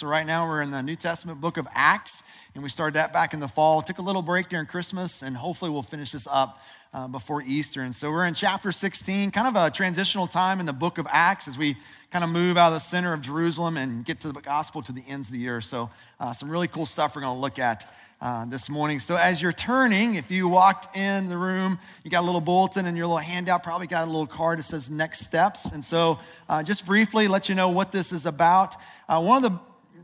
So, right now we're in the New Testament book of Acts, and we started that back in the fall. Took a little break during Christmas, and hopefully we'll finish this up uh, before Easter. And so, we're in chapter 16, kind of a transitional time in the book of Acts as we kind of move out of the center of Jerusalem and get to the gospel to the ends of the year. So, uh, some really cool stuff we're going to look at uh, this morning. So, as you're turning, if you walked in the room, you got a little bulletin and your little handout, probably got a little card that says next steps. And so, uh, just briefly let you know what this is about. Uh, one of the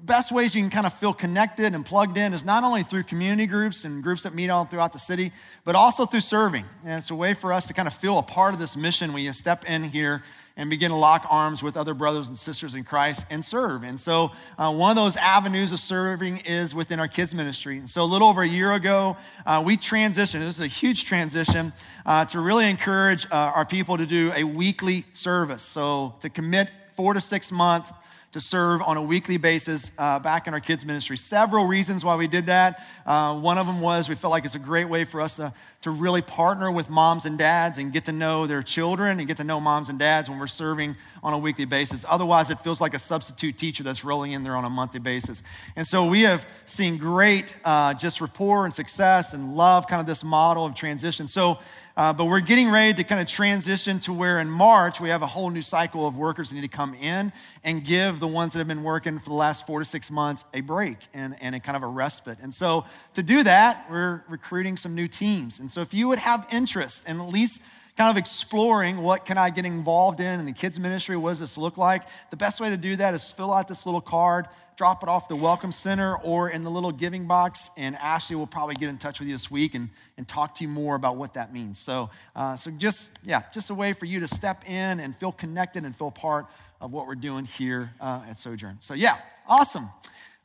best ways you can kind of feel connected and plugged in is not only through community groups and groups that meet all throughout the city, but also through serving. And it's a way for us to kind of feel a part of this mission when you step in here and begin to lock arms with other brothers and sisters in Christ and serve. And so, uh, one of those avenues of serving is within our kids' ministry. And so, a little over a year ago, uh, we transitioned. This is a huge transition uh, to really encourage uh, our people to do a weekly service. So, to commit four to six months to serve on a weekly basis uh, back in our kids' ministry. Several reasons why we did that. Uh, one of them was we felt like it's a great way for us to, to really partner with moms and dads and get to know their children and get to know moms and dads when we're serving on a weekly basis. Otherwise, it feels like a substitute teacher that's rolling in there on a monthly basis. And so we have seen great uh, just rapport and success and love kind of this model of transition. So uh, but we're getting ready to kind of transition to where in March we have a whole new cycle of workers that need to come in and give the ones that have been working for the last four to six months a break and, and a kind of a respite. And so to do that, we're recruiting some new teams. And so if you would have interest in at least kind of exploring what can I get involved in in the kids ministry, what does this look like? The best way to do that is fill out this little card, drop it off the welcome center or in the little giving box, and Ashley will probably get in touch with you this week and and talk to you more about what that means. So, uh, so just, yeah, just a way for you to step in and feel connected and feel part of what we're doing here uh, at Sojourn. So, yeah, awesome.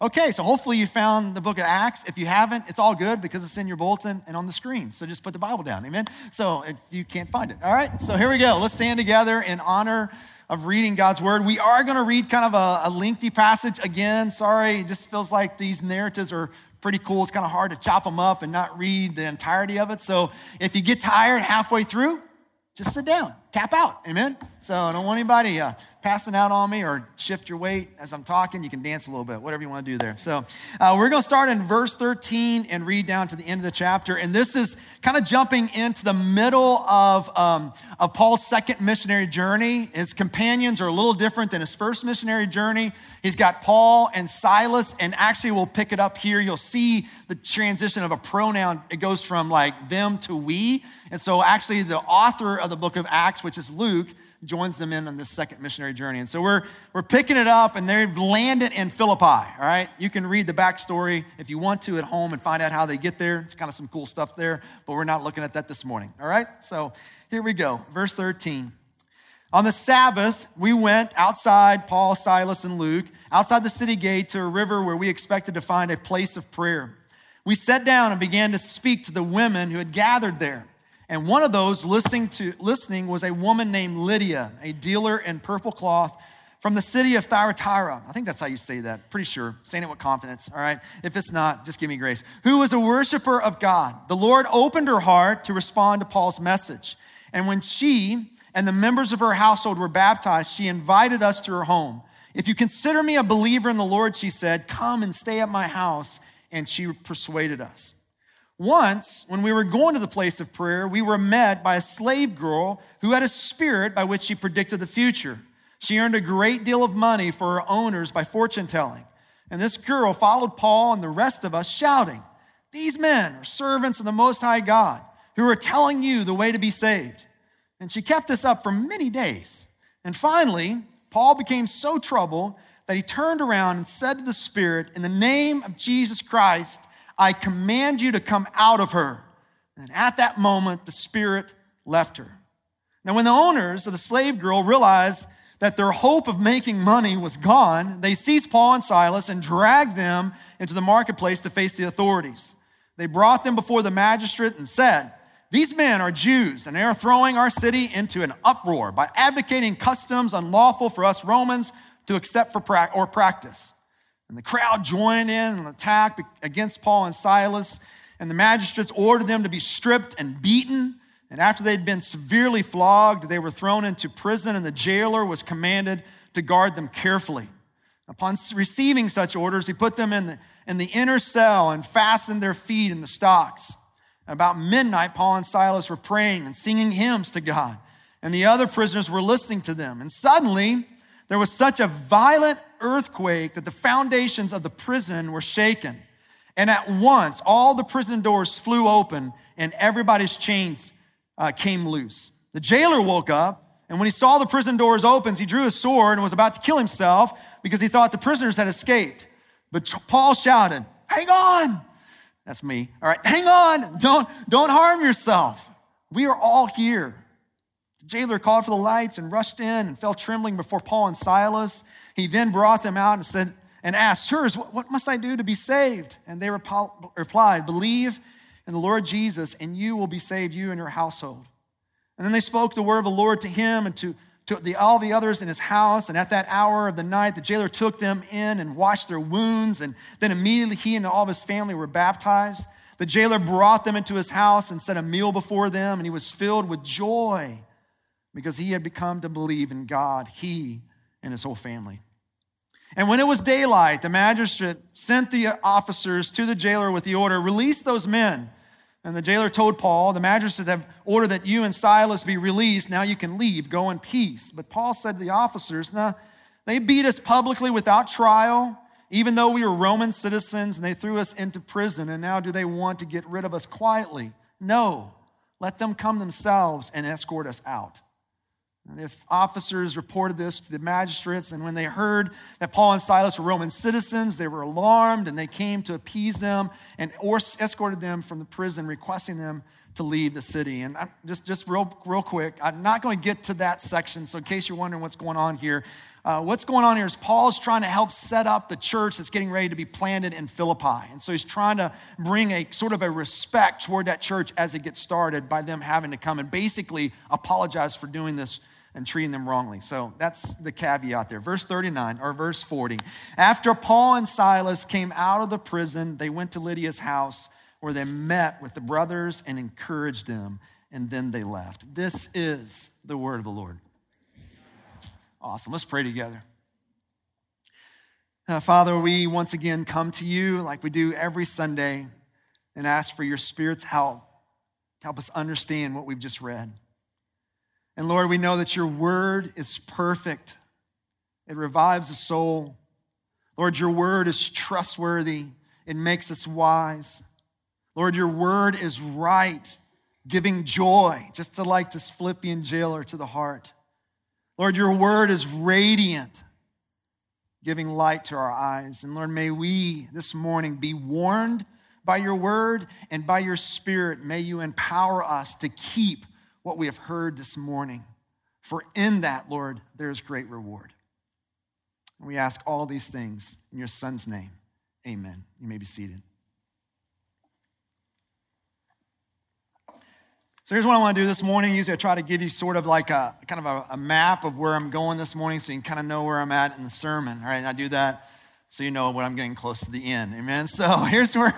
Okay, so hopefully you found the book of Acts. If you haven't, it's all good because it's in your bulletin and on the screen. So just put the Bible down, amen? So if you can't find it, all right? So here we go. Let's stand together in honor of reading God's word. We are going to read kind of a, a, lengthy passage again. Sorry, it just feels like these narratives are pretty cool. It's kind of hard to chop them up and not read the entirety of it. So if you get tired halfway through, just sit down, tap out. Amen. So I don't want anybody uh, passing out on me or shift your weight as I'm talking. You can dance a little bit, whatever you want to do there. So uh, we're going to start in verse 13 and read down to the end of the chapter. And this is kind of jumping into the middle of, um, of Paul's second missionary journey. His companions are a little different than his first missionary journey. He's got Paul and Silas, and actually, we'll pick it up here. You'll see the transition of a pronoun. It goes from like them to we. And so, actually, the author of the book of Acts, which is Luke, joins them in on this second missionary journey. And so we're, we're picking it up, and they've landed in Philippi, all right? You can read the backstory if you want to at home and find out how they get there. It's kind of some cool stuff there, but we're not looking at that this morning, all right? So here we go, verse 13. On the Sabbath, we went outside, Paul, Silas, and Luke, outside the city gate to a river where we expected to find a place of prayer. We sat down and began to speak to the women who had gathered there. And one of those listening, to, listening was a woman named Lydia, a dealer in purple cloth from the city of Thyatira. I think that's how you say that. Pretty sure. Saying it with confidence, all right? If it's not, just give me grace. Who was a worshiper of God. The Lord opened her heart to respond to Paul's message. And when she and the members of her household were baptized, she invited us to her home. If you consider me a believer in the Lord, she said, come and stay at my house. And she persuaded us. Once, when we were going to the place of prayer, we were met by a slave girl who had a spirit by which she predicted the future. She earned a great deal of money for her owners by fortune telling. And this girl followed Paul and the rest of us, shouting, These men are servants of the Most High God who are telling you the way to be saved. And she kept this up for many days. And finally, Paul became so troubled that he turned around and said to the Spirit, In the name of Jesus Christ, I command you to come out of her. And at that moment, the spirit left her. Now, when the owners of the slave girl realized that their hope of making money was gone, they seized Paul and Silas and dragged them into the marketplace to face the authorities. They brought them before the magistrate and said, These men are Jews, and they are throwing our city into an uproar by advocating customs unlawful for us Romans to accept for pra- or practice. And the crowd joined in an attack against Paul and Silas. And the magistrates ordered them to be stripped and beaten. And after they'd been severely flogged, they were thrown into prison, and the jailer was commanded to guard them carefully. Upon receiving such orders, he put them in the, in the inner cell and fastened their feet in the stocks. About midnight, Paul and Silas were praying and singing hymns to God, and the other prisoners were listening to them. And suddenly, there was such a violent earthquake that the foundations of the prison were shaken. And at once, all the prison doors flew open and everybody's chains uh, came loose. The jailer woke up and when he saw the prison doors open, he drew his sword and was about to kill himself because he thought the prisoners had escaped. But Paul shouted, Hang on! That's me. All right, hang on! Don't, don't harm yourself. We are all here. Jailer called for the lights and rushed in and fell trembling before Paul and Silas. He then brought them out and said, and asked, Sirs, what must I do to be saved? And they replied, Believe in the Lord Jesus, and you will be saved, you and your household. And then they spoke the word of the Lord to him and to, to the, all the others in his house. And at that hour of the night, the jailer took them in and washed their wounds. And then immediately he and all of his family were baptized. The jailer brought them into his house and set a meal before them. And he was filled with joy because he had become to believe in God, he and his whole family. And when it was daylight, the magistrate sent the officers to the jailer with the order release those men and the jailer told Paul, The magistrates have ordered that you and Silas be released. Now you can leave. Go in peace. But Paul said to the officers, Nah, they beat us publicly without trial, even though we were Roman citizens, and they threw us into prison. And now do they want to get rid of us quietly? No. Let them come themselves and escort us out. The officers reported this to the magistrates, and when they heard that Paul and Silas were Roman citizens, they were alarmed and they came to appease them and escorted them from the prison, requesting them to leave the city. And I'm just, just real, real quick, I'm not going to get to that section, so in case you're wondering what's going on here, uh, what's going on here is Paul's trying to help set up the church that's getting ready to be planted in Philippi. And so he's trying to bring a sort of a respect toward that church as it gets started by them having to come and basically apologize for doing this and treating them wrongly. So that's the caveat there. Verse 39 or verse 40. After Paul and Silas came out of the prison, they went to Lydia's house where they met with the brothers and encouraged them, and then they left. This is the word of the Lord. Awesome. Let's pray together. Uh, Father, we once again come to you like we do every Sunday and ask for your Spirit's help. Help us understand what we've just read. And Lord, we know that your word is perfect, it revives the soul. Lord, your word is trustworthy, it makes us wise. Lord, your word is right, giving joy, just to like this Philippian jailer to the heart. Lord, your word is radiant, giving light to our eyes. And Lord, may we this morning be warned by your word and by your spirit. May you empower us to keep what we have heard this morning. For in that, Lord, there is great reward. And we ask all these things in your Son's name. Amen. You may be seated. So here's what I want to do this morning. Usually I try to give you sort of like a kind of a, a, map of where I'm going this morning so you can kind of know where I'm at in the sermon. All right, and I do that so you know when I'm getting close to the end. Amen. So here's where,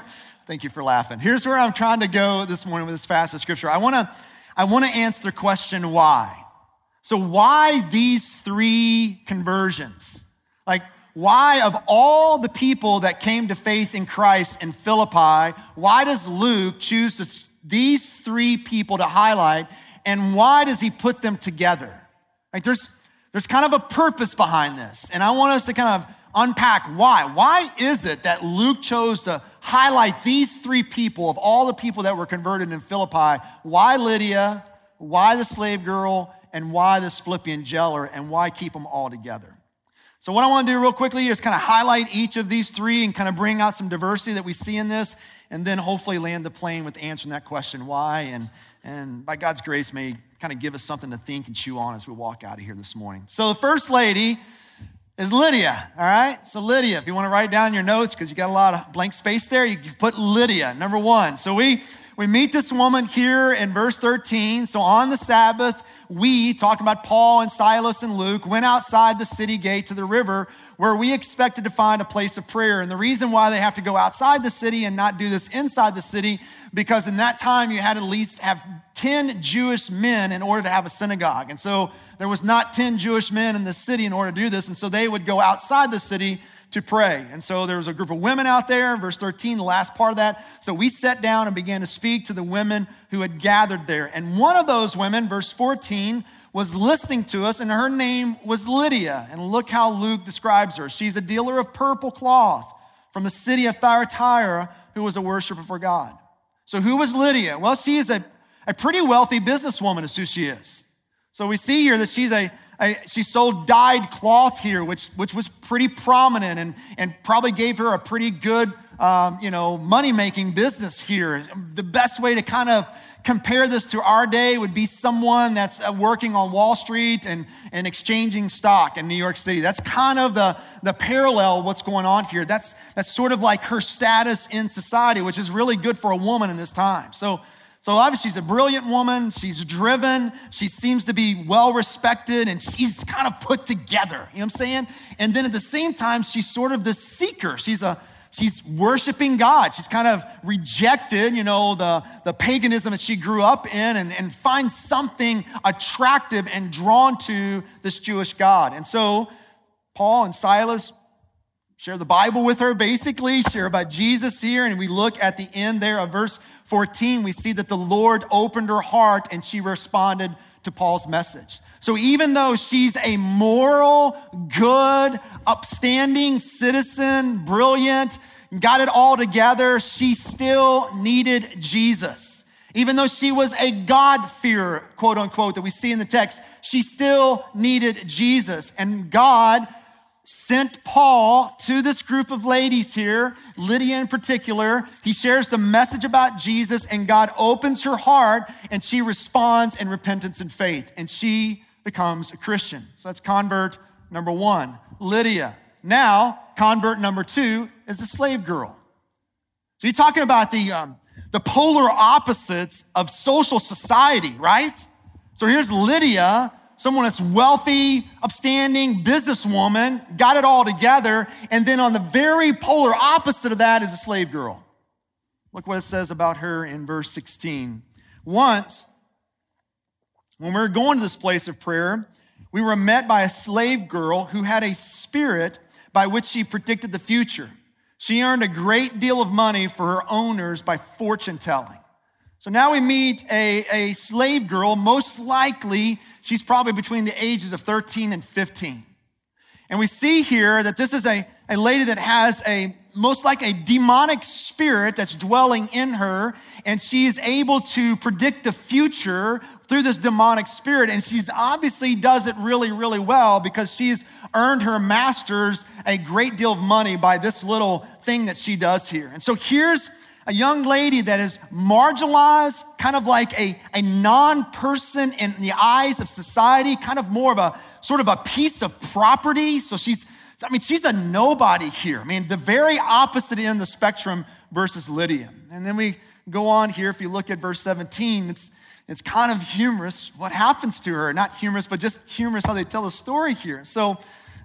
thank you for laughing. Here's where I'm trying to go this morning with this fast of scripture. I want to I want to answer the question why. So, why these three conversions? Like, why, of all the people that came to faith in Christ in Philippi, why does Luke choose these three people to highlight, and why does he put them together? Like, there's, there's kind of a purpose behind this, and I want us to kind of unpack why. Why is it that Luke chose to highlight these three people of all the people that were converted in Philippi? Why Lydia? Why the slave girl? And why this Philippian jailer? And why keep them all together? So, what I want to do real quickly is kind of highlight each of these three and kind of bring out some diversity that we see in this, and then hopefully land the plane with answering that question why. And, and by God's grace, may kind of give us something to think and chew on as we walk out of here this morning. So, the first lady is Lydia, all right? So, Lydia, if you want to write down your notes, because you got a lot of blank space there, you can put Lydia, number one. So, we, we meet this woman here in verse 13. So, on the Sabbath, we, talking about Paul and Silas and Luke, went outside the city gate to the river where we expected to find a place of prayer. And the reason why they have to go outside the city and not do this inside the city, because in that time you had at least have 10 Jewish men in order to have a synagogue. And so there was not 10 Jewish men in the city in order to do this. And so they would go outside the city to pray. And so there was a group of women out there, verse 13, the last part of that. So we sat down and began to speak to the women who had gathered there. And one of those women, verse 14, was listening to us, and her name was Lydia. And look how Luke describes her. She's a dealer of purple cloth from the city of Thyatira who was a worshiper for God. So, who was Lydia? Well, she is a, a pretty wealthy businesswoman, is who she is. So, we see here that she's a, a she sold dyed cloth here, which, which was pretty prominent and, and probably gave her a pretty good, um, you know, money making business here. The best way to kind of compare this to our day would be someone that's uh, working on Wall Street and, and exchanging stock in New York City. That's kind of the, the parallel what's going on here. That's, that's sort of like her status in society, which is really good for a woman in this time. So, so obviously she's a brilliant woman. She's driven. She seems to be well respected and she's kind of put together. You know what I'm saying? And then at the same time, she's sort of the seeker. She's a, she's worshiping God. She's kind of rejected, you know, the, the paganism that she grew up in and, and finds something attractive and drawn to this Jewish God. And so Paul and Silas share the Bible with her, basically, share about Jesus here. And we look at the end there of verse 14, we see that the Lord opened her heart and she responded to Paul's message. So even though she's a moral, good, upstanding citizen, brilliant, got it all together, she still needed Jesus. Even though she was a God-fearer, quote unquote, that we see in the text, she still needed Jesus. And God sent Paul to this group of ladies here, Lydia in particular. He shares the message about Jesus, and God opens her heart, and she responds in repentance and faith. And she becomes a Christian. So that's convert number one, Lydia. Now, convert number two is a slave girl. So you're talking about the, um, the polar opposites of social society, right? So here's Lydia, someone that's wealthy, upstanding, businesswoman, got it all together. And then on the very polar opposite of that is a slave girl. Look what it says about her in verse 16. Once, when we were going to this place of prayer, we were met by a slave girl who had a spirit by which she predicted the future. She earned a great deal of money for her owners by fortune telling. So now we meet a, a slave girl, most likely she's probably between the ages of 13 and 15. And we see here that this is a, a lady that has a most like a demonic spirit that's dwelling in her, and she is able to predict the future through this demonic spirit. And she's obviously does it really, really well because she's earned her masters a great deal of money by this little thing that she does here. And so here's a young lady that is marginalized, kind of like a, a non person in the eyes of society, kind of more of a sort of a piece of property. So she's, I mean, she's a nobody here. I mean, the very opposite end of the spectrum versus Lydia. And then we go on here. If you look at verse 17, it's, it's kind of humorous what happens to her. Not humorous, but just humorous how they tell the story here. So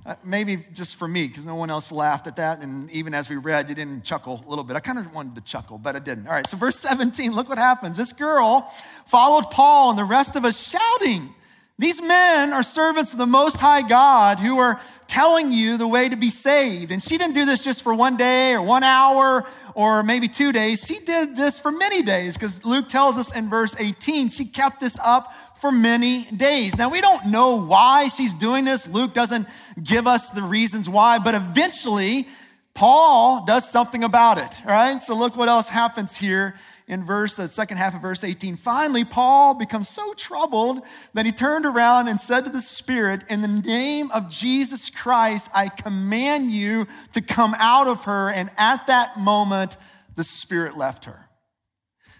Uh, maybe just for me, because no one else laughed at that. And even as we read, you didn't chuckle a little bit. I kind of wanted to chuckle, but I didn't. All right, so verse 17, look what happens. This girl followed Paul and the rest of us shouting, These men are servants of the Most High God who are telling you the way to be saved. And she didn't do this just for one day or one hour or maybe two days. She did this for many days because Luke tells us in verse 18, she kept this up for many days. Now, we don't know why she's doing this. Luke doesn't give us the reasons why, but eventually, Paul does something about it, right? So look what else happens here in verse, the second half of verse 18. Finally, Paul becomes so troubled that he turned around and said to the Spirit, In the name of Jesus Christ, I command you to come out of her. And at that moment, the Spirit left her.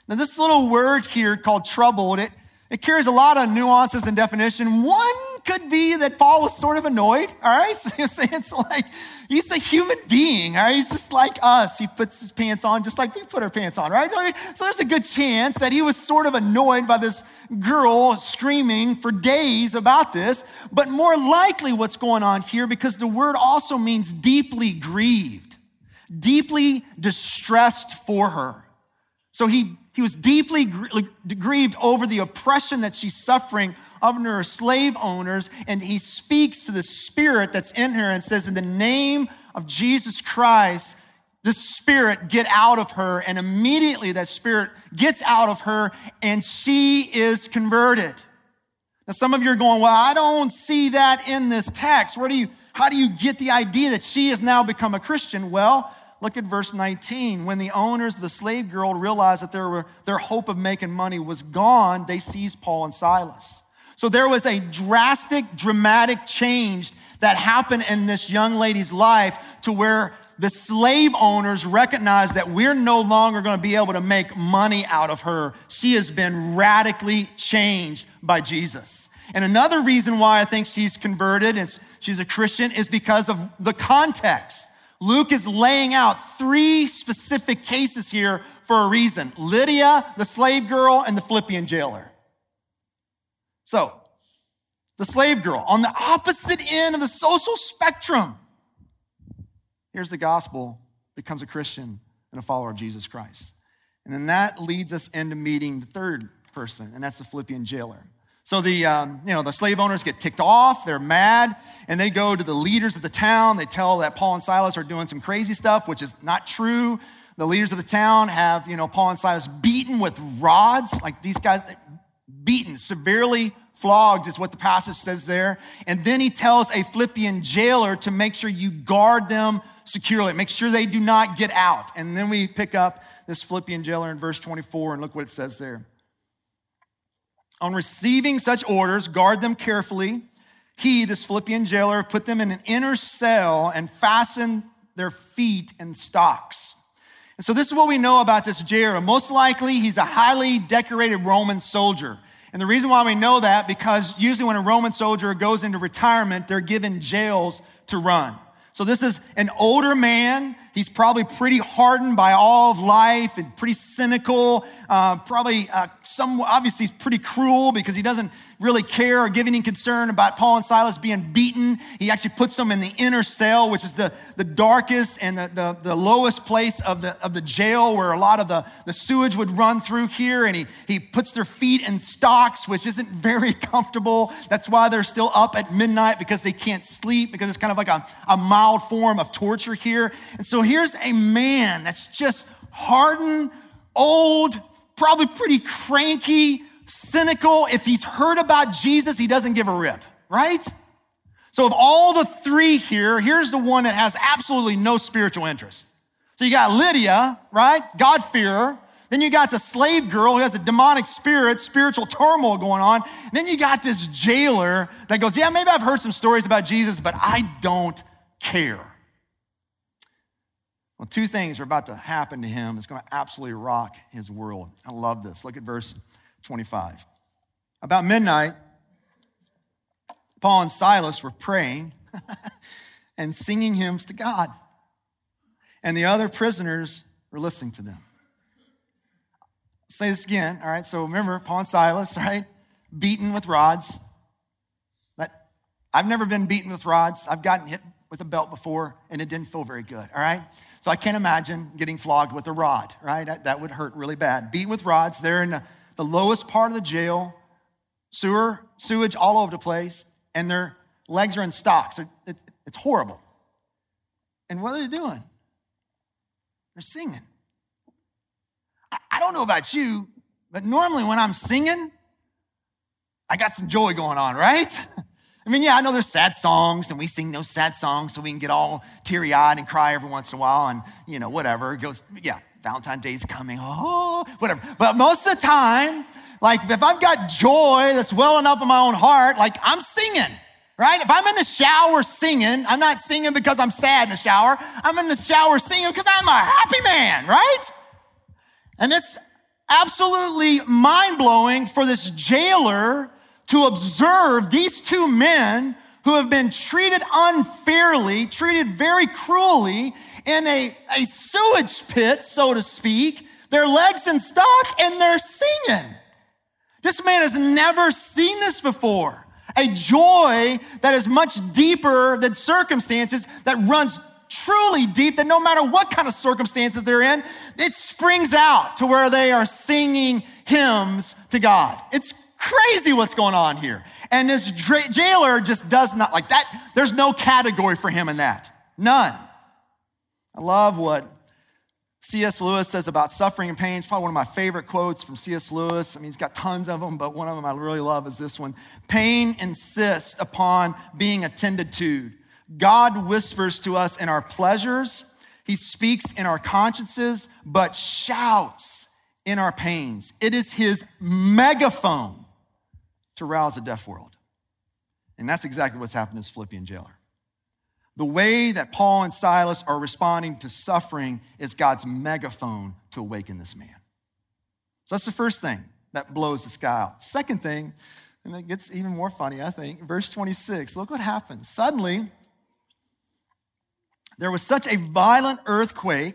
Now, this little word here called troubled, it, it carries a lot of nuances and definition. One could be that Paul was sort of annoyed, all right? It's like, he's a human being, all right? He's just like us. He puts his pants on just like we put our pants on, right? So there's a good chance that he was sort of annoyed by this girl screaming for days about this. But more likely, what's going on here, because the word also means deeply grieved, deeply distressed for her. So he He was deeply grieved over the oppression that she's suffering under her slave owners. And he speaks to the spirit that's in her and says, In the name of Jesus Christ, the spirit get out of her. And immediately that spirit gets out of her and she is converted. Now, some of you are going, Well, I don't see that in this text. Where do you, how do you get the idea that she has now become a Christian? Well, Look at verse 19. When the owners of the slave girl realized that were, their hope of making money was gone, they seized Paul and Silas. So there was a drastic, dramatic change that happened in this young lady's life to where the slave owners recognized that we're no longer going to be able to make money out of her. She has been radically changed by Jesus. And another reason why I think she's converted and she's a Christian is because of the context. Luke is laying out three specific cases here for a reason Lydia, the slave girl, and the Philippian jailer. So, the slave girl on the opposite end of the social spectrum. Here's the gospel, becomes a Christian and a follower of Jesus Christ. And then that leads us into meeting the third person, and that's the Philippian jailer. So the, um, you know, the slave owners get ticked off, they're mad, and they go to the leaders of the town. They tell that Paul and Silas are doing some crazy stuff, which is not true. The leaders of the town have, you know, Paul and Silas beaten with rods, like these guys, beaten, severely flogged is what the passage says there. And then he tells a Philippian jailer to make sure you guard them securely, make sure they do not get out. And then we pick up this Philippian jailer in verse 24, and look what it says there. On receiving such orders, guard them carefully. He, this Philippian jailer, put them in an inner cell and fastened their feet in stocks. And so, this is what we know about this jailer. Most likely, he's a highly decorated Roman soldier. And the reason why we know that, because usually when a Roman soldier goes into retirement, they're given jails to run. So, this is an older man He's probably pretty hardened by all of life and pretty cynical. Uh, probably uh, some, obviously, he's pretty cruel because he doesn't really care or give any concern about Paul and Silas being beaten. He actually puts them in the inner cell, which is the, the darkest and the, the, the lowest place of the, of the jail where a lot of the, the sewage would run through here. And he, he puts their feet in stocks, which isn't very comfortable. That's why they're still up at midnight because they can't sleep because it's kind of like a, a mild form of torture here. And so here's a man that's just hardened, old, probably pretty cranky, cynical. If he's heard about Jesus, he doesn't give a rip, right? So, of all the three here, here's the one that has absolutely no spiritual interest. So, you got Lydia, right? God-fearer. Then you got the slave girl who has a demonic spirit, spiritual turmoil going on. And then you got this jailer that goes, Yeah, maybe I've heard some stories about Jesus, but I don't care. Well, two things are about to happen to him that's going to absolutely rock his world. I love this. Look at verse 25. About midnight, Paul and Silas were praying and singing hymns to God, and the other prisoners were listening to them. I'll say this again, all right? So remember, Paul and Silas, right? Beaten with rods. That I've never been beaten with rods. I've gotten hit with a belt before, and it didn't feel very good, all right? So I can't imagine getting flogged with a rod, right? That, that would hurt really bad. Beaten with rods, they're in the lowest part of the jail, sewer, sewage all over the place, and their legs are in stocks. It's horrible. And what are they doing? They're singing. I, don't know about you, but normally when I'm singing, I got some joy going on, right? I mean, yeah, I know there's sad songs, and we sing those sad songs so we can get all teary eyed and cry every once in a while, and you know, whatever. It goes, yeah, Valentine's Day's coming, oh, whatever. But most of the time, like if I've got joy that's welling up in my own heart, like I'm singing, right? If I'm in the shower singing, I'm not singing because I'm sad in the shower. I'm in the shower singing because I'm a happy man, right? And it's absolutely mind blowing for this jailer to observe these two men who have been treated unfairly, treated very cruelly, in a, a sewage pit, so to speak, their legs in stock, and they're singing. This man has never seen this before. A joy that is much deeper than circumstances, that runs truly deep that no matter what kind of circumstances they're in, it springs out to where they are singing hymns to God. It's crazy what's going on here. And this jailer just does not like that. There's no category for him in that. None. I love what C.S. Lewis says about suffering and pain. It's probably one of my favorite quotes from C.S. Lewis. I mean, he's got tons of them, but one of them I really love is this one Pain insists upon being attended to. God whispers to us in our pleasures, He speaks in our consciences, but shouts in our pains. It is His megaphone to rouse a deaf world. And that's exactly what's happened to this Philippian jailer. The way that Paul and Silas are responding to suffering is God's megaphone to awaken this man. So that's the first thing that blows the sky out. Second thing, and it gets even more funny, I think, verse 26. Look what happens. Suddenly, there was such a violent earthquake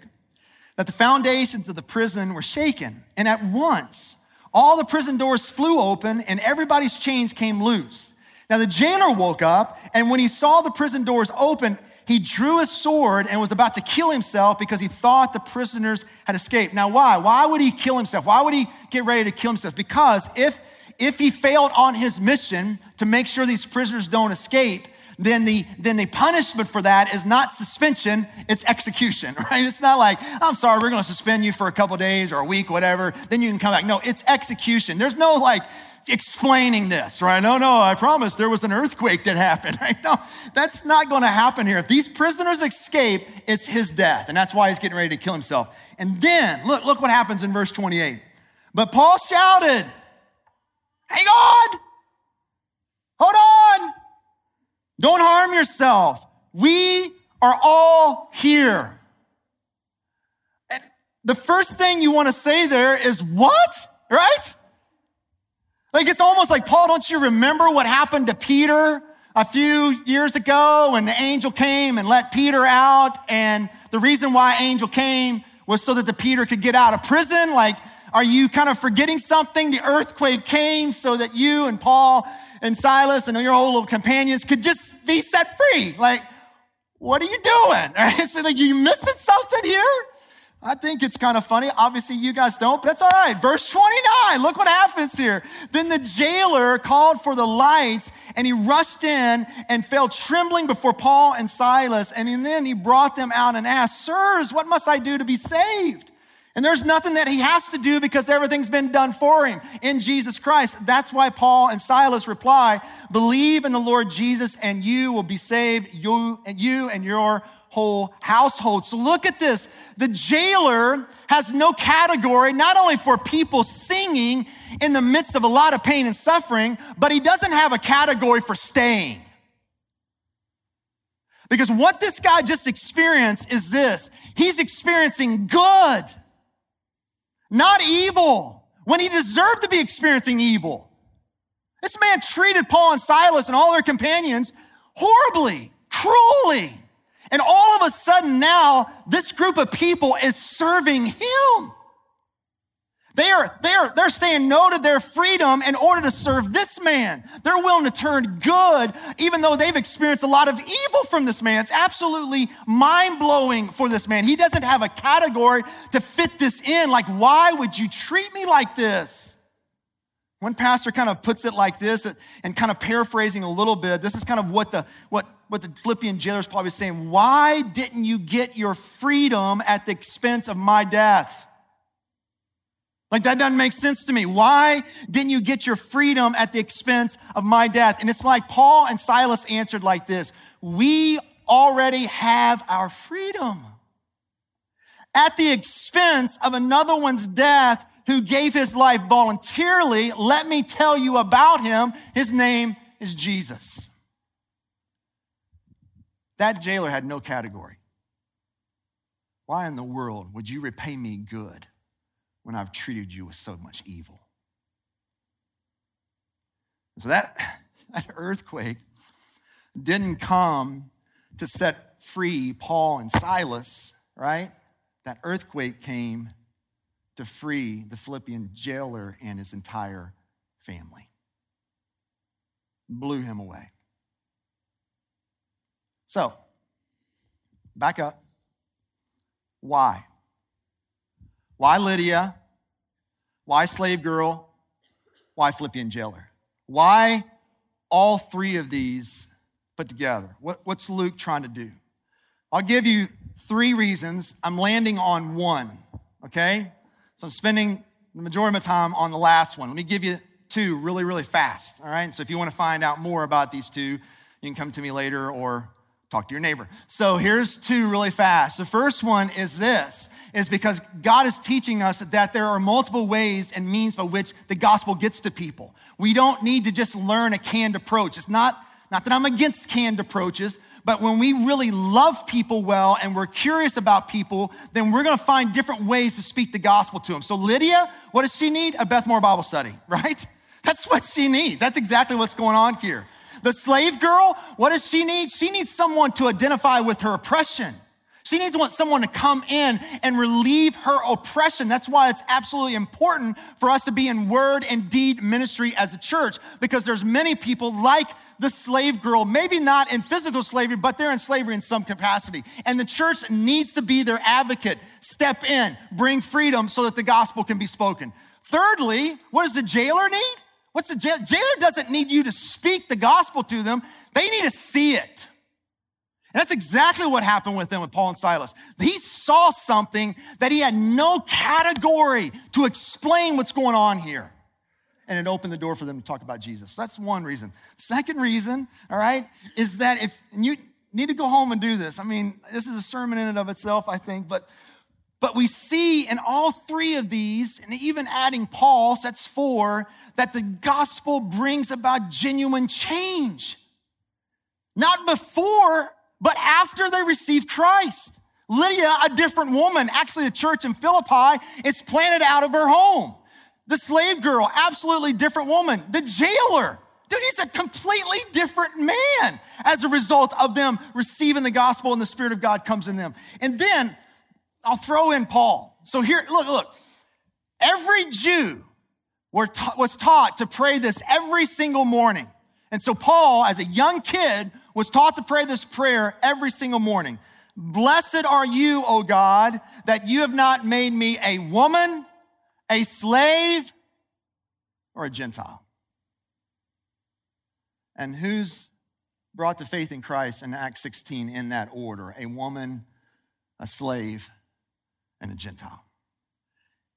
that the foundations of the prison were shaken. And at once, all the prison doors flew open and everybody's chains came loose. Now the jailer woke up, and when he saw the prison doors open, he drew his sword and was about to kill himself because he thought the prisoners had escaped. Now, why? Why would he kill himself? Why would he get ready to kill himself? Because if, if he failed on his mission to make sure these prisoners don't escape, then the, then the punishment for that is not suspension, it's execution, right? It's not like, I'm sorry, we're gonna suspend you for a couple days or a week, whatever, then you can come back. No, it's execution. There's no like, explaining this, right? No, no, I promise there was an earthquake that happened, right? No, that's not going to happen here. If these prisoners escape, it's his death. And that's why he's getting ready to kill himself. And then, look, look what happens in verse 28. But Paul shouted, Hang on! Hold on! Don't harm yourself. We are all here. And the first thing you want to say there is, What? Right? Like it's almost like, Paul, don't you remember what happened to Peter a few years ago when the angel came and let Peter out? And the reason why angel came was so that the Peter could get out of prison. Like, are you kind of forgetting something? The earthquake came so that you and Paul and Silas and your whole companions could just be set free. Like, what are you doing? Right? So like, you missing something here? I think it's kind of funny. Obviously, you guys don't, but that's all right. Verse 29, look what happens here. Then the jailer called for the lights and he rushed in and fell trembling before Paul and Silas. And then he brought them out and asked, Sirs, what must I do to be saved? And there's nothing that he has to do because everything's been done for him in Jesus Christ. That's why Paul and Silas reply, Believe in the Lord Jesus and you will be saved, you and you and your whole household. So look at this. The jailer has no category, not only for people singing in the midst of a lot of pain and suffering, but he doesn't have a category for staying. Because what this guy just experienced is this he's experiencing good, not evil, when he deserved to be experiencing evil. This man treated Paul and Silas and all their companions horribly, cruelly. And all of a sudden now, this group of people is serving him. They are, they are, they're saying no to their freedom in order to serve this man. They're willing to turn good, even though they've experienced a lot of evil from this man. It's absolutely mind blowing for this man. He doesn't have a category to fit this in. Like, why would you treat me like this? One pastor kind of puts it like this, and kind of paraphrasing a little bit. This is kind of what the what what the Philippian jailer is probably saying. Why didn't you get your freedom at the expense of my death? Like that doesn't make sense to me. Why didn't you get your freedom at the expense of my death? And it's like Paul and Silas answered like this: We already have our freedom at the expense of another one's death who gave his life voluntarily. Let me tell you about him. His name is Jesus. That jailer had no category. Why in the world would you repay me good when I've treated you with so much evil? So that, that earthquake didn't come to set free Paul and Silas, right? That earthquake came to free the Philippian jailer and his entire family. Blew him away. So, Back up. Why? Why Lydia? Why slave girl? Why Philippian jailer? Why all three of these put together? What, what's Luke trying to do? I'll give you three reasons. I'm landing on one, okay? So I'm spending the majority of my time on the last one. Let me give you two really, really fast, all right? So if you want to find out more about these two, you can come to me later or talk to your neighbor. So here's two really fast. The first one is this is because God is teaching us that there are multiple ways and means by which the gospel gets to people. We don't need to just learn a canned approach. It's not not that I'm against canned approaches, but when we really love people well and we're curious about people, then we're to find different ways to speak the gospel to them. So Lydia, what does she need? A Beth Moore Bible study, right? That's what she needs. That's exactly what's going on here. The slave girl, what does she need? She needs someone to identify with her oppression. She needs want someone to come in and relieve her oppression. That's why it's absolutely important for us to be in word and deed ministry as a church, because there's many people like the slave girl, maybe not in physical slavery, but they're in slavery in some capacity. And the church needs to be their advocate, step in, bring freedom so that the gospel can be spoken. Thirdly, what does the jailer need? What's the jailer? Jailer doesn't need you to speak the gospel to them. They need to see it. And that's exactly what happened with them with Paul and Silas. He saw something that he had no category to explain what's going on here. And it opened the door for them to talk about Jesus. That's one reason. Second reason, all right, is that if you need to go home and do this. I mean, this is a sermon in and of itself, I think, but but we see in all three of these, and even adding Paul, so that's four, that the gospel brings about genuine change. Not before, but after they receive Christ. Lydia, a different woman, actually, the church in Philippi is planted out of her home. The slave girl, absolutely different woman. The jailer, dude, he's a completely different man as a result of them receiving the gospel and the Spirit of God comes in them. And then I'll throw in Paul. So here, look, look. Every Jew was taught to pray this every single morning. And so Paul, as a young kid, was taught to pray this prayer every single morning. Blessed are you, O God, that you have not made me a woman, a slave, or a Gentile. And who's brought to faith in Christ in Acts 16 in that order? A woman, a slave, and a Gentile.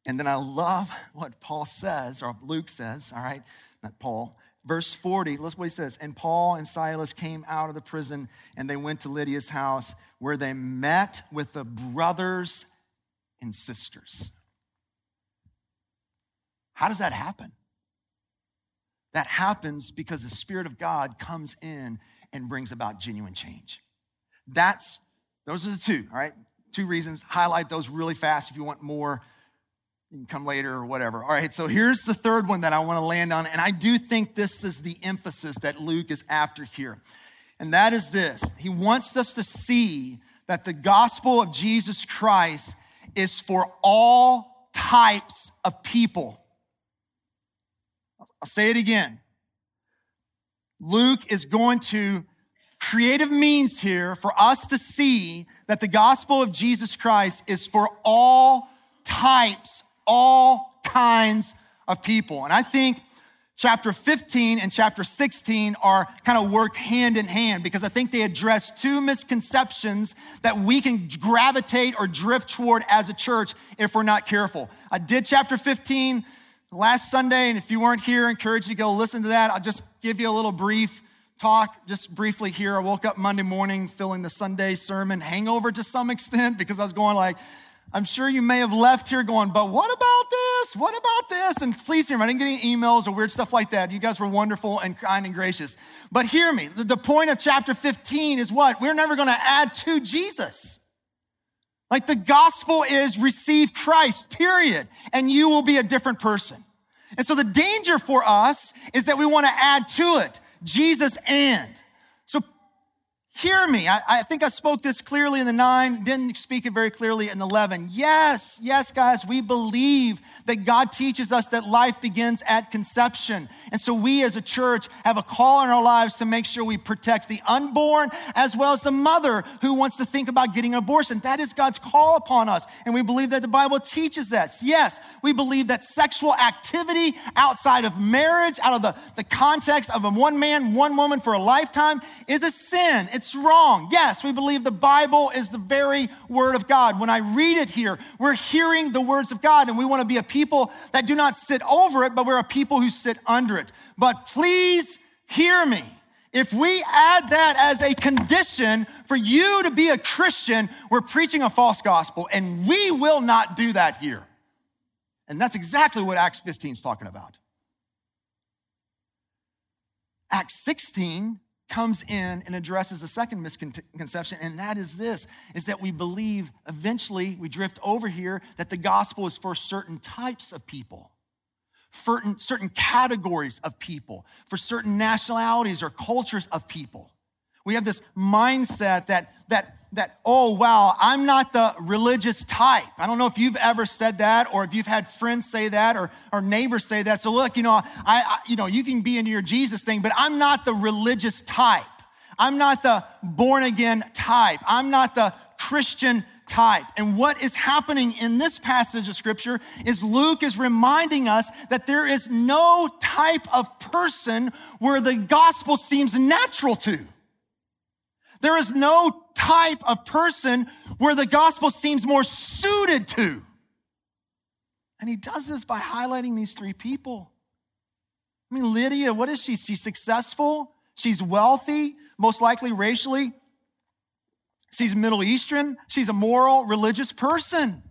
And then I love what Paul says, or Luke says, all right, not Paul. Verse 40, look what he says. And Paul and Silas came out of the prison and they went to Lydia's house where they met with the brothers and sisters. How does that happen? That happens because the Spirit of God comes in and brings about genuine change. That's, those are the two, all right? Two reasons. Highlight those really fast if you want more you can come later or whatever. All right, so here's the third one that I want to land on. And I do think this is the emphasis that Luke is after here. And that is this He wants us to see that the gospel of Jesus Christ is for all types of people. I'll say it again. Luke is going to creative means here for us to see that the gospel of Jesus Christ is for all types all kinds of people. And I think chapter 15 and chapter 16 are kind of work hand in hand because I think they address two misconceptions that we can gravitate or drift toward as a church if we're not careful. I did chapter 15 last Sunday, and if you weren't here, I encourage you to go listen to that. I'll just give you a little brief talk just briefly here. I woke up Monday morning feeling the Sunday sermon hangover to some extent because I was going like, I'm sure you may have left here going, but what about this? What about this? And please hear me. I didn't get any emails or weird stuff like that. You guys were wonderful and kind and gracious. But hear me. The, point of chapter 15 is what? We're never going to add to Jesus. Like the gospel is receive Christ, period. And you will be a different person. And so the danger for us is that we want to add to it Jesus and. Hear me. I, I, think I spoke this clearly in the nine, didn't speak it very clearly in the 11. Yes, yes, guys, we believe that God teaches us that life begins at conception. And so we as a church have a call in our lives to make sure we protect the unborn as well as the mother who wants to think about getting an abortion. That is God's call upon us. And we believe that the Bible teaches this. Yes, we believe that sexual activity outside of marriage, out of the, the context of a one man, one woman for a lifetime is a sin. It's it's wrong. Yes, we believe the Bible is the very word of God. When I read it here, we're hearing the words of God, and we want to be a people that do not sit over it, but we're a people who sit under it. But please hear me. If we add that as a condition for you to be a Christian, we're preaching a false gospel, and we will not do that here. And that's exactly what Acts 15 is talking about. Acts 16 comes in and addresses a second misconception and that is this is that we believe eventually we drift over here that the gospel is for certain types of people certain, certain categories of people for certain nationalities or cultures of people. We have this mindset that that that oh wow i'm not the religious type i don't know if you've ever said that or if you've had friends say that or, or neighbors say that so look you know I, I you know you can be into your jesus thing but i'm not the religious type i'm not the born again type i'm not the christian type. And what is happening in this passage of scripture is Luke is reminding us that there is no type of person where the gospel seems natural to. There is no type of person where the gospel seems more suited to. And he does this by highlighting these three people. I mean, Lydia, what is she? She's successful, she's wealthy, most likely racially. She's Middle Eastern, she's a moral, religious person.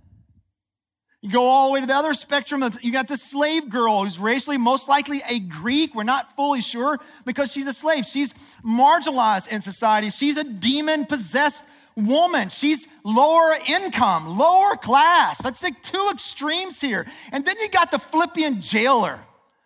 You go all the way to the other spectrum. You got the slave girl who's racially most likely a Greek. We're not fully sure because she's a slave. She's marginalized in society. She's a demon possessed woman. She's lower income, lower class. That's like two extremes here. And then you got the Philippian jailer,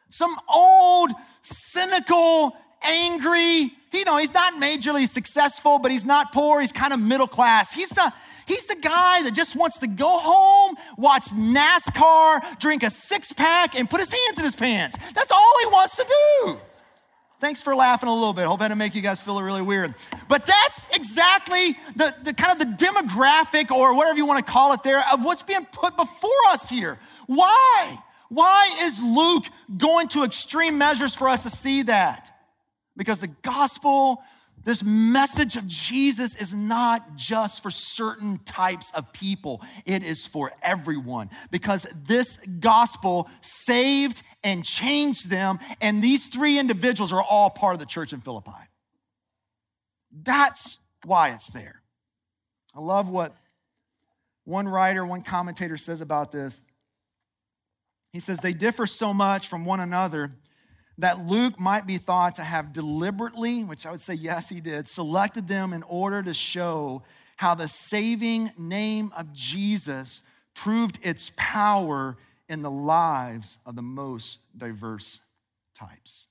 some old, cynical, angry, you know, he's not majorly successful, but he's not poor. He's kind of middle class. He's the, he's the guy that just wants to go home, watch NASCAR, drink a six pack, and put his hands in his pants. That's all he wants to do. Thanks for laughing a little bit. Hope I didn't make you guys feel really weird. But that's exactly the, the kind of the demographic or whatever you want to call it there of what's being put before us here. Why? Why is Luke going to extreme measures for us to see that? Because the gospel, this message of Jesus is not just for certain types of people, it is for everyone. Because this gospel saved and changed them, and these three individuals are all part of the church in Philippi. That's why it's there. I love what one writer, one commentator says about this. He says, They differ so much from one another that Luke might be thought to have deliberately, which I would say, yes, he did, selected them in order to show how the saving name of Jesus proved its power in the lives of the most diverse types.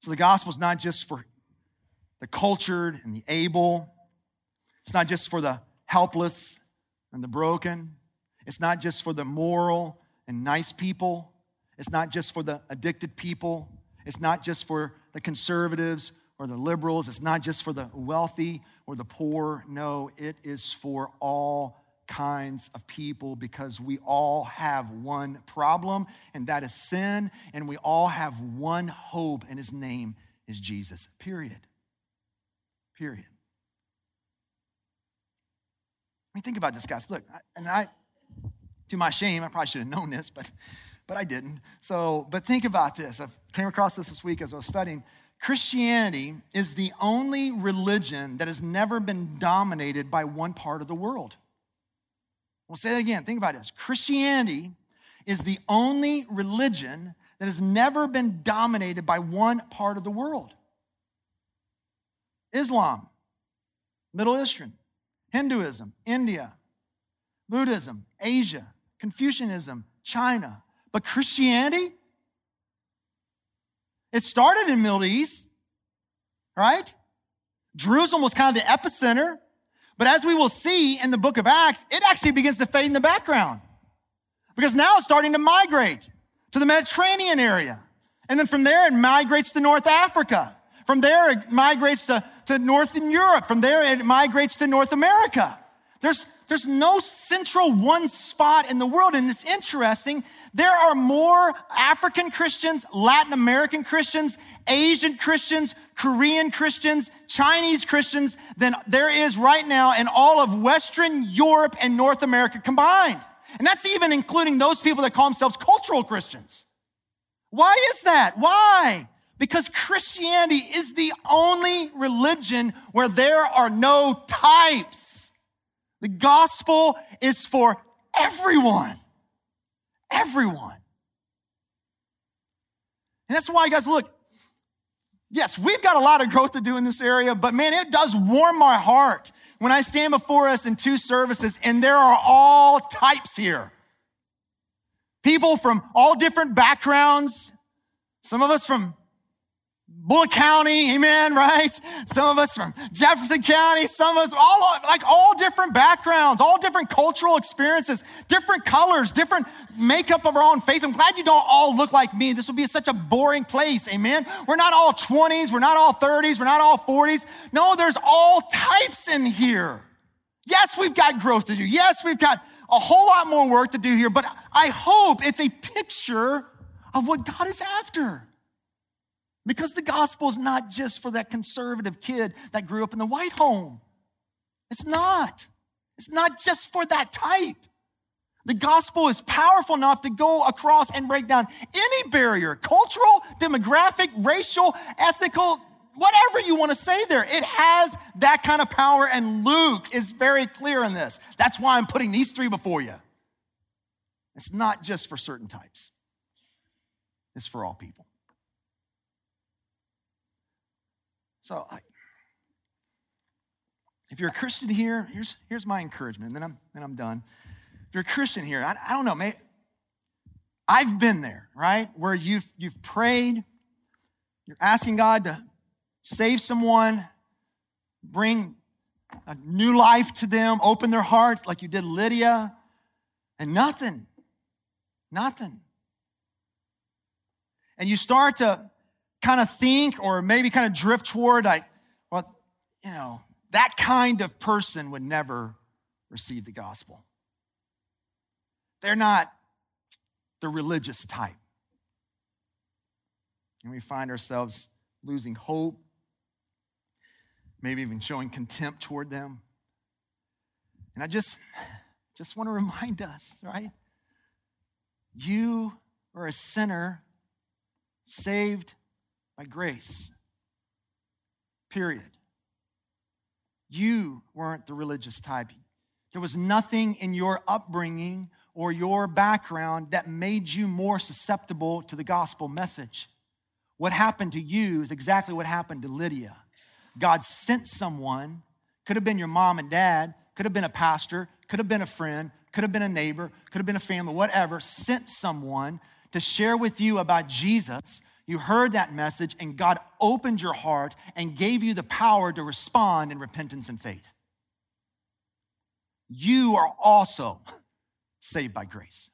So the gospel is not just for the cultured and the able, it's not just for the helpless and the broken, it's not just for the moral and nice people. It's not just for the addicted people. It's not just for the conservatives or the liberals. It's not just for the wealthy or the poor. No, it is for all kinds of people because we all have one problem, and that is sin, and we all have one hope, and his name is Jesus. Period. Period. I mean, think about this, guys. Look, and I, to my shame, I probably should have known this, but, but I didn't. So, but think about this. I came across this this week as I was studying. Christianity is the only religion that has never been dominated by one part of the world. We'll say that again. Think about this. Christianity is the only religion that has never been dominated by one part of the world. Islam, Middle Eastern, Hinduism, India, Buddhism, Asia, Confucianism, China. But Christianity, it started in Middle East. right? Jerusalem was kind of the epicenter. But as we will see in the book of Acts, it actually begins to fade in the background because now it's starting to migrate to the Mediterranean area. And then from there, it migrates to North Africa. From there, it migrates to, to Northern Europe. From there, it migrates to North America. There's, there's no central one spot in the world. And it's interesting. There are more African Christians, Latin American Christians, Asian Christians, Korean Christians, Chinese Christians than there is right now in all of Western Europe and North America combined. And that's even including those people that call themselves cultural Christians. Why is that? Why? Because Christianity is the only religion where there are no types. The gospel is for everyone. Everyone. And that's why, guys, look, yes, we've got a lot of growth to do in this area, but man, it does warm my heart when I stand before us in two services and there are all types here. People from all different backgrounds, some of us from Bullock County, amen, right? Some of us from Jefferson County, some of us all like all different backgrounds, all different cultural experiences, different colors, different makeup of our own face. I'm glad you don't all look like me. This would be such a boring place, amen. We're not all 20s, we're not all 30s, we're not all 40s. No, there's all types in here. Yes, we've got growth to do. Yes, we've got a whole lot more work to do here, but I hope it's a picture of what God is after. Because the gospel is not just for that conservative kid that grew up in the white home. It's not. It's not just for that type. The gospel is powerful enough to go across and break down any barrier, cultural, demographic, racial, ethical, whatever you want to say there. It has that kind of power, and Luke is very clear in this. That's why I'm putting these three before you. It's not just for certain types, it's for all people. So, I, if you're a Christian here, here's, here's my encouragement, and then I'm, then I'm done. If you're a Christian here, I, I don't know, maybe, I've been there, right? Where you've, you've prayed, you're asking God to save someone, bring a new life to them, open their hearts like you did Lydia, and nothing, nothing. And you start to kind of think or maybe kind of drift toward like, well, you know, that kind of person would never receive the gospel. They're not the religious type. And we find ourselves losing hope, maybe even showing contempt toward them. And I just, just want to remind us, right? You are a sinner saved by grace. Period. You weren't the religious type. There was nothing in your upbringing or your background that made you more susceptible to the gospel message. What happened to you is exactly what happened to Lydia. God sent someone, could have been your mom and dad, could have been a pastor, could have been a friend, could have been a neighbor, could have been a family, whatever, sent someone to share with you about Jesus you heard that message, and God opened your heart and gave you the power to respond in repentance and faith. You are also saved by grace.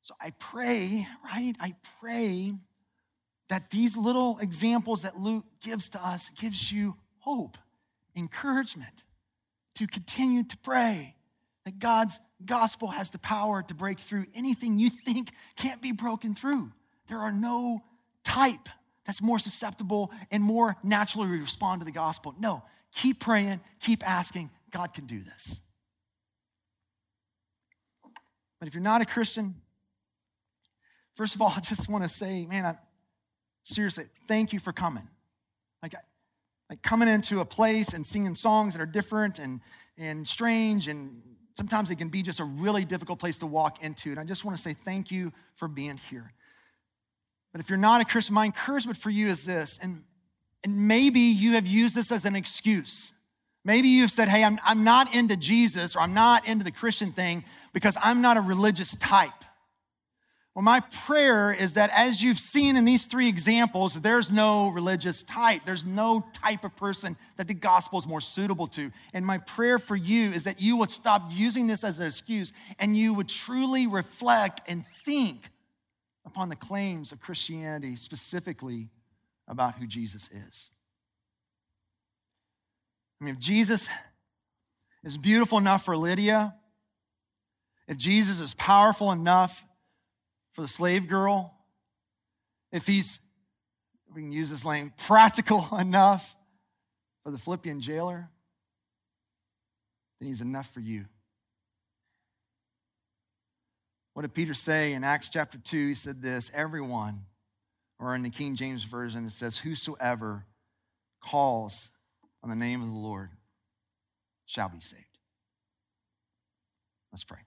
So I pray, right? I pray that these little examples that Luke gives to us gives you hope, encouragement to continue to pray that God's gospel has the power to break through anything you think can't be broken through. There are no type that's more susceptible and more naturally respond to the gospel. No, keep praying, keep asking. God can do this. But if you're not a Christian, first of all, I just want to say, man, I, seriously, thank you for coming. Like, like coming into a place and singing songs that are different and, and strange and sometimes it can be just a really difficult place to walk into. And I just want to say thank you for being here. But if you're not a Christian, my encouragement for you is this, and, and maybe you have used this as an excuse. Maybe you've said, hey, I'm, I'm not into Jesus or I'm not into the Christian thing because I'm not a religious type. Well, my prayer is that as you've seen in these three examples, there's no religious type. There's no type of person that the gospel is more suitable to. And my prayer for you is that you would stop using this as an excuse and you would truly reflect and think upon the claims of Christianity, specifically about who Jesus is. I mean, if Jesus is beautiful enough for Lydia, if Jesus is powerful enough for the slave girl, if he's, we can use this lane, practical enough for the Philippian jailer, then he's enough for you. What did Peter say in Acts chapter 2? He said this everyone, or in the King James Version, it says, Whosoever calls on the name of the Lord shall be saved. Let's pray.